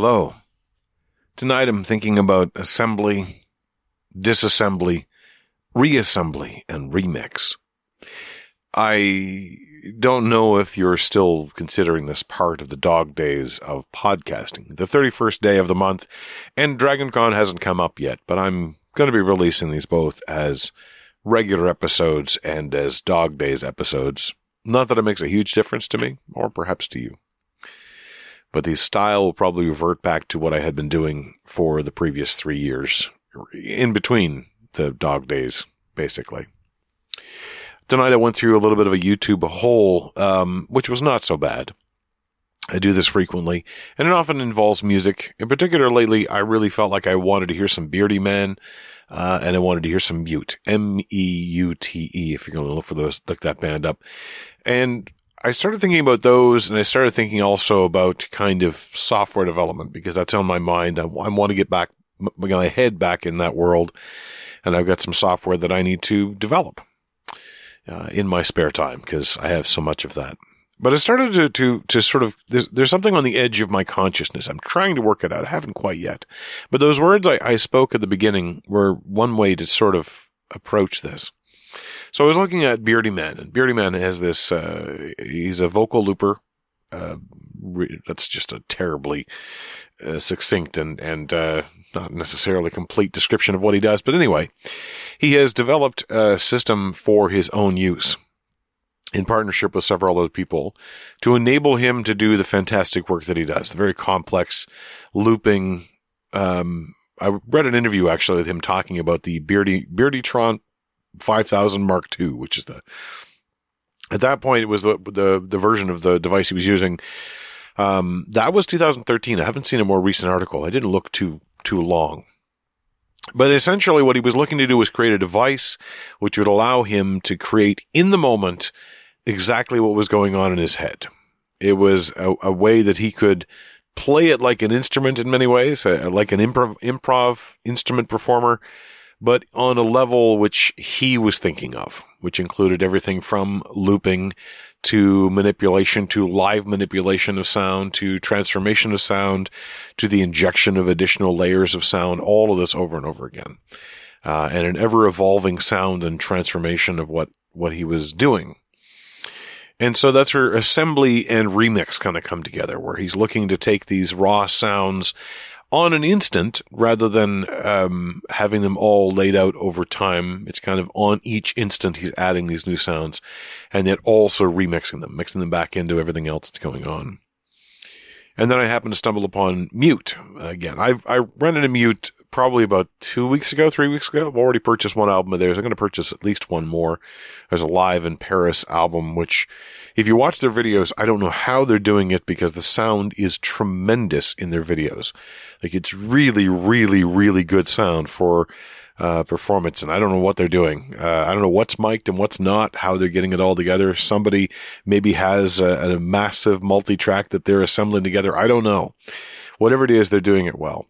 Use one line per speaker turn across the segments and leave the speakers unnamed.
Hello. Tonight I'm thinking about assembly, disassembly, reassembly, and remix. I don't know if you're still considering this part of the dog days of podcasting. The 31st day of the month, and DragonCon hasn't come up yet, but I'm going to be releasing these both as regular episodes and as dog days episodes. Not that it makes a huge difference to me, or perhaps to you. But the style will probably revert back to what I had been doing for the previous three years, in between the dog days, basically. Tonight I went through a little bit of a YouTube hole, um, which was not so bad. I do this frequently, and it often involves music. In particular, lately, I really felt like I wanted to hear some Beardyman, uh, and I wanted to hear some Meute, M-E-U-T-E, if you're going to look for those, look that band up. And I started thinking about those, and I started thinking also about kind of software development because that's on my mind. I, I want to get back, my head back in that world, and I've got some software that I need to develop uh, in my spare time because I have so much of that. But I started to, to, to sort of, there's, there's something on the edge of my consciousness. I'm trying to work it out. I haven't quite yet. But those words I, I spoke at the beginning were one way to sort of approach this. So I was looking at Beardyman, and Beardyman has this, uh, he's a vocal looper. Uh, re- that's just a terribly uh, succinct and, and, uh, not necessarily complete description of what he does. But anyway, he has developed a system for his own use in partnership with several other people to enable him to do the fantastic work that he does, the very complex looping. Um, I read an interview actually with him talking about the Beardy, Beardytron 5000 Mark II, which is the, at that point, it was the, the, the version of the device he was using. Um, that was 2013. I haven't seen a more recent article. I didn't look too, too long. But essentially what he was looking to do was create a device which would allow him to create in the moment exactly what was going on in his head. It was a, a way that he could play it like an instrument in many ways, uh, like an improv, improv instrument performer, but on a level which he was thinking of, which included everything from looping to manipulation to live manipulation of sound to transformation of sound to the injection of additional layers of sound, all of this over and over again. Uh, and an ever evolving sound and transformation of what, what he was doing. And so that's where assembly and remix kind of come together, where he's looking to take these raw sounds on an instant rather than um, having them all laid out over time. It's kind of on each instant he's adding these new sounds and yet also remixing them, mixing them back into everything else that's going on. And then I happened to stumble upon Meute again. I've, I ran into Meute probably about two weeks ago, three weeks ago. I've already purchased one album of theirs. I'm going to purchase at least one more. There's a live in Paris album, which if you watch their videos, I don't know how they're doing it because the sound is tremendous in their videos. Like it's really, really, really good sound for uh, performance, and I don't know what they're doing. Uh, I don't know what's mic'd and what's not, how they're getting it all together. Somebody maybe has a, a massive multi-track that they're assembling together. I don't know. Whatever it is, they're doing it well.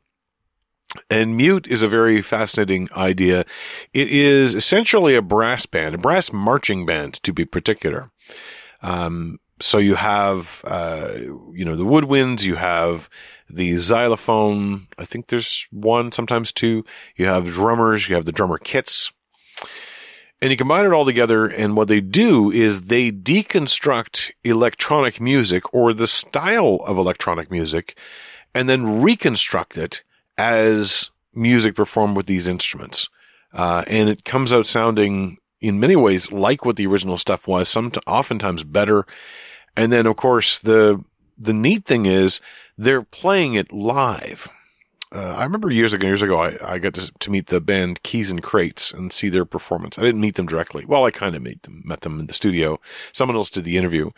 And Meute is a very fascinating idea. It is essentially a brass band, a brass marching band to be particular. Um, so you have, uh, you know, the woodwinds, you have the xylophone. I think there's one, sometimes two. You have drummers, you have the drummer kits. And you combine it all together, and what they do is they deconstruct electronic music or the style of electronic music and then reconstruct it as music performed with these instruments. Uh, and it comes out sounding in many ways like what the original stuff was, some oftentimes better. And then, of course, the the neat thing is they're playing it live. Uh, I remember years ago, years ago, I, I got to, to, meet the band Keys N Krates and see their performance. I didn't meet them directly. Well, I kind of met them, met them in the studio. Someone else did the interview,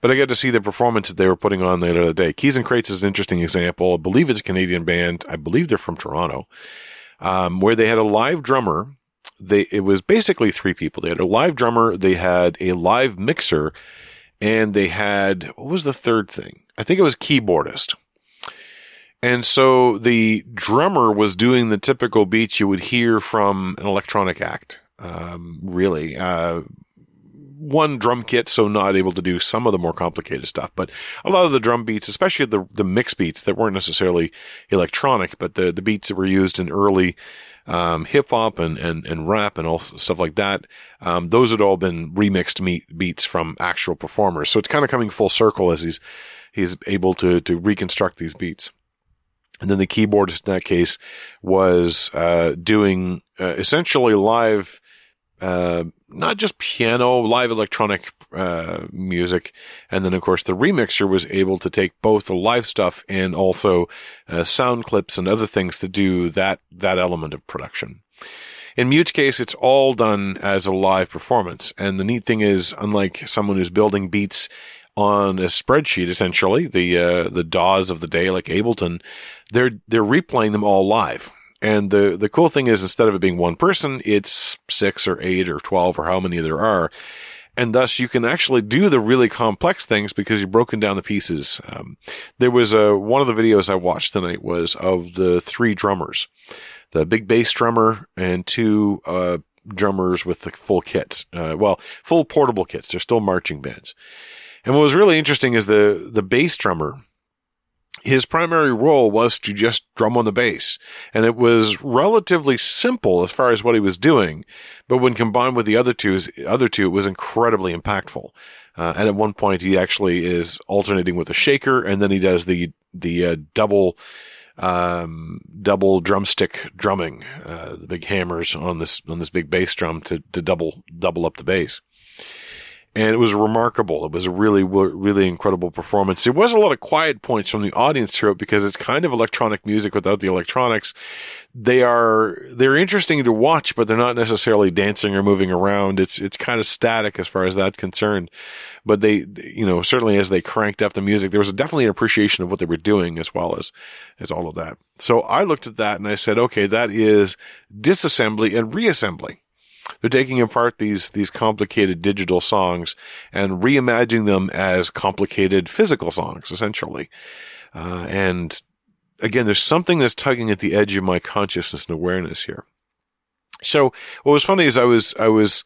but I got to see the performance that they were putting on the other day. Keys N Krates is an interesting example. I believe it's a Canadian band. I believe they're from Toronto, um, where they had a live drummer. They, it was basically three people. They had a live drummer. They had a live mixer and they had, what was the third thing? I think it was keyboardist and so the drummer was doing the typical beats you would hear from an electronic act. Um, really, uh, one drum kit, so not able to do some of the more complicated stuff. But a lot of the drum beats, especially the the mix beats that weren't necessarily electronic, but the the beats that were used in early um, hip hop and, and and rap and all stuff like that, um, those had all been remixed meet, beats from actual performers. So it's kind of coming full circle as he's he's able to to reconstruct these beats. And then the keyboardist in that case was uh, doing uh, essentially live uh, not just piano, live electronic uh, music, and then of course the remixer was able to take both the live stuff and also uh, sound clips and other things to do that that element of production. In Meute's case, it's all done as a live performance, and the neat thing is, unlike someone who's building beats on a spreadsheet, essentially the uh, the DAWs of the day, like Ableton, they're they're replaying them all live. And the, the cool thing is instead of it being one person, it's six or eight or 12 or how many there are. And thus you can actually do the really complex things because you've broken down the pieces. Um, there was a, one of the videos I watched tonight was of the three drummers, the big bass drummer and two, uh, drummers with the full kits. Uh, well, full portable kits. They're still marching bands. And what was really interesting is the, the bass drummer his primary role was to just drum on the bass. And it was relatively simple as far as what he was doing. But when combined with the other two, other two, it was incredibly impactful. Uh, and at one point he actually is alternating with a shaker and then he does the, the, uh, double, um, double drumstick drumming, uh, the big hammers on this, on this big bass drum to, to double, double up the bass and it was remarkable. It was a really, really incredible performance. There was a lot of quiet points from the audience throughout because it's kind of electronic music without the electronics. They are, they're interesting to watch, but they're not necessarily dancing or moving around. It's, it's kind of static as far as that's concerned. But they, you know, certainly as they cranked up the music, there was definitely an appreciation of what they were doing as well as, as all of that. So I looked at that and I said, okay, that is disassembly and reassembly. They're taking apart these, these complicated digital songs and reimagining them as complicated physical songs, essentially. Uh, and again, there's something that's tugging at the edge of my consciousness and awareness here. So what was funny is I was, I was,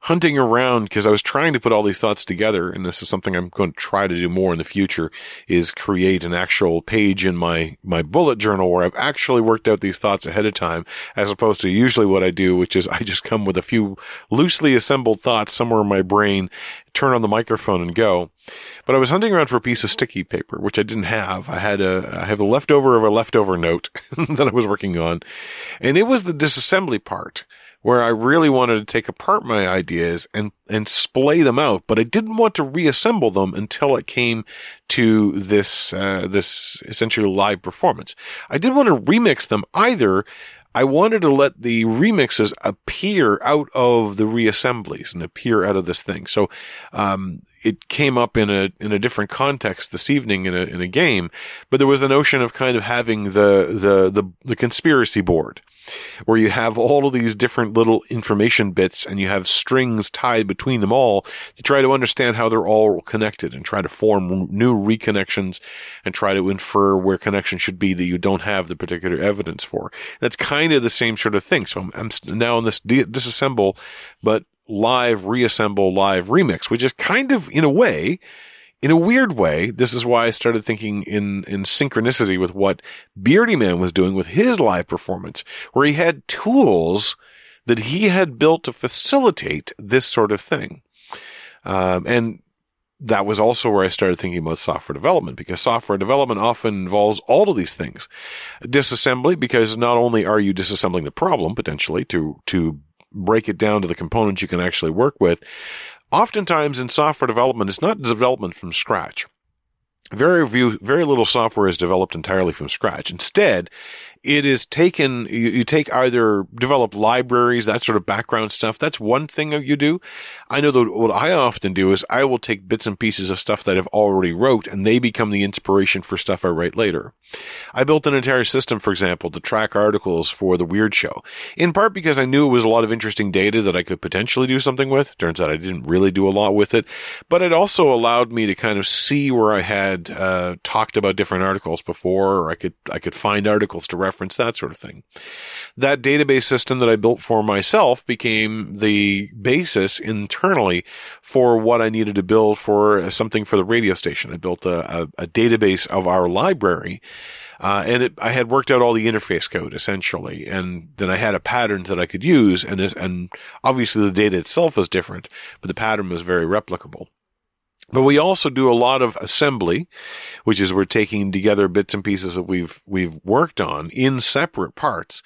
hunting around because I was trying to put all these thoughts together. And this is something I'm going to try to do more in the future is create an actual page in my, my bullet journal where I've actually worked out these thoughts ahead of time as opposed to usually what I do, which is I just come with a few loosely assembled thoughts somewhere in my brain, turn on the microphone and go. But I was hunting around for a piece of sticky paper, which I didn't have. I had a, I have a leftover of a leftover note that I was working on. And it was the disassembly part where I really wanted to take apart my ideas and, and splay them out, but I didn't want to reassemble them until it came to this, uh, this essentially live performance. I didn't want to remix them either. I wanted to let the remixes appear out of the reassemblies and appear out of this thing. So, um, it came up in a, in a different context this evening in a, in a game, but there was the notion of kind of having the, the, the, the conspiracy board where you have all of these different little information bits and you have strings tied between them all to try to understand how they're all connected and try to form new reconnections and try to infer where connections should be that you don't have the particular evidence for. That's kind of the same sort of thing. So I'm, I'm now in this disassemble, but live reassemble live remix, which is kind of in a way in a weird way, this is why I started thinking in, in synchronicity with what Beardyman was doing with his live performance, where he had tools that he had built to facilitate this sort of thing. Um, and that was also where I started thinking about software development because software development often involves all of these things. Disassembly, because not only are you disassembling the problem potentially to, to break it down to the components you can actually work with, Oftentimes in software development, it's not development from scratch. Very few, very little software is developed entirely from scratch. Instead, it is taken, you, you, take either develop libraries, that sort of background stuff. That's one thing you do. I know that what I often do is I will take bits and pieces of stuff that I've already wrote and they become the inspiration for stuff I write later. I built an entire system, for example, to track articles for the Weird Show, in part because I knew it was a lot of interesting data that I could potentially do something with. Turns out I didn't really do a lot with it, but it also allowed me to kind of see where I had uh, talked about different articles before, or I could I could find articles to reference reference, that sort of thing. That database system that I built for myself became the basis internally for what I needed to build for something for the radio station. I built a, a, a database of our library. Uh, and it, I had worked out all the interface code essentially, and then I had a pattern that I could use, and and obviously the data itself was different, but the pattern was very replicable. But we also do a lot of assembly, which is we're taking together bits and pieces that we've, we've worked on in separate parts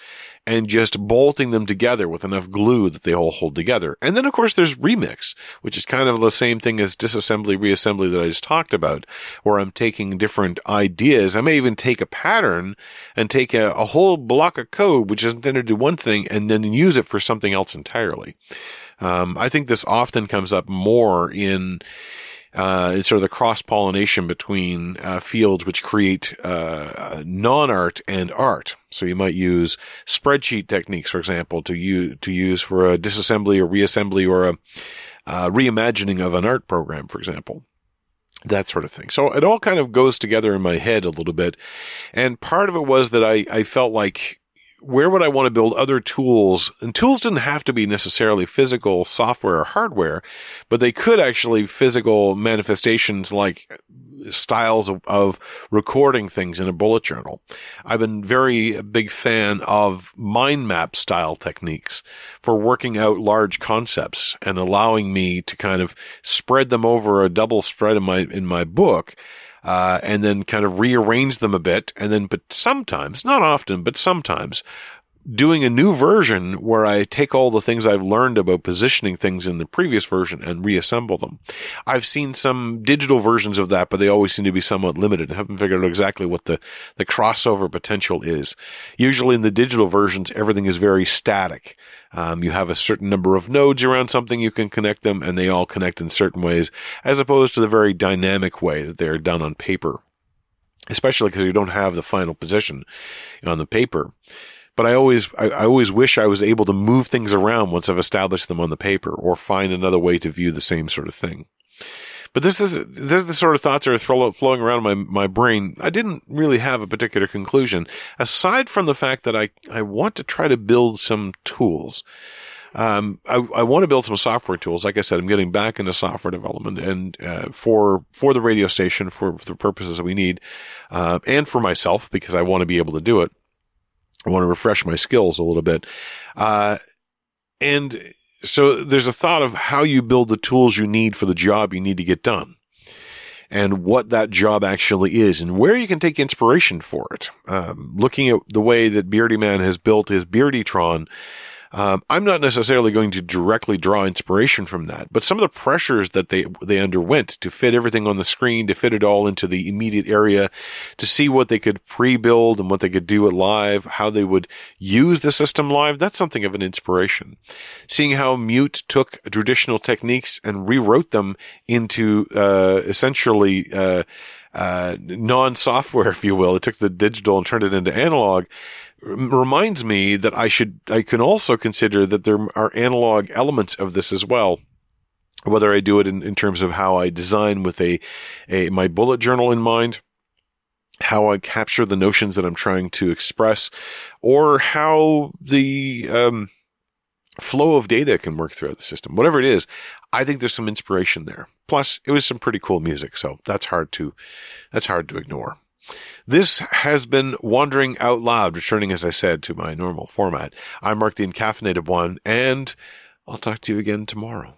and just bolting them together with enough glue that they all hold together. And then of course there's remix, which is kind of the same thing as disassembly, reassembly that I just talked about, where I'm taking different ideas. I may even take a pattern and take a, a whole block of code, which is intended to do one thing and then use it for something else entirely. Um, I think this often comes up more in, uh, it's sort of the cross pollination between uh, fields which create uh, non art and art. So you might use spreadsheet techniques, for example, to use to use for a disassembly or reassembly or a uh, reimagining of an art program, for example. That sort of thing. So it all kind of goes together in my head a little bit. And part of it was that I, I felt like where would I want to build other tools? And tools didn't have to be necessarily physical software or hardware, but they could actually physical manifestations like styles of, of recording things in a bullet journal. I've been very a big fan of mind map style techniques for working out large concepts and allowing me to kind of spread them over a double spread in my, in my book uh, and then kind of rearrange them a bit. And then, but sometimes, not often, but sometimes doing a new version where I take all the things I've learned about positioning things in the previous version and reassemble them. I've seen some digital versions of that, but they always seem to be somewhat limited. I haven't figured out exactly what the, the crossover potential is. Usually in the digital versions, everything is very static. Um, you have a certain number of nodes around something, you can connect them, and they all connect in certain ways, as opposed to the very dynamic way that they're done on paper. Especially because you don't have the final position on the paper but I always, I, I, always wish I was able to move things around once I've established them on the paper or find another way to view the same sort of thing. But this is, this is the sort of thoughts that are flowing around my, my brain. I didn't really have a particular conclusion aside from the fact that I, I want to try to build some tools. Um, I, I want to build some software tools. Like I said, I'm getting back into software development and, uh, for, for the radio station, for, for the purposes that we need, uh, and for myself because I want to be able to do it. I want to refresh my skills a little bit. Uh, and so there's a thought of how you build the tools you need for the job you need to get done and what that job actually is and where you can take inspiration for it. Um, looking at the way that Beardyman has built his Beardytron, um, I'm not necessarily going to directly draw inspiration from that, but some of the pressures that they they underwent to fit everything on the screen, to fit it all into the immediate area, to see what they could pre-build and what they could do live, how they would use the system live, that's something of an inspiration. Seeing how Meute took traditional techniques and rewrote them into uh, essentially. Uh, uh, non-software, if you will. It took the digital and turned it into analog reminds me that I should, I can also consider that there are analog elements of this as well. Whether I do it in, in terms of how I design with a, a, my bullet journal in mind, how I capture the notions that I'm trying to express, or how the, um, flow of data can work throughout the system. Whatever it is, I think there's some inspiration there. Plus, it was some pretty cool music, so that's hard to, that's hard to ignore. This has been Wandering Out Loud, returning, as I said, to my normal format. I'm Mark the Encaffeinated One, and I'll talk to you again tomorrow.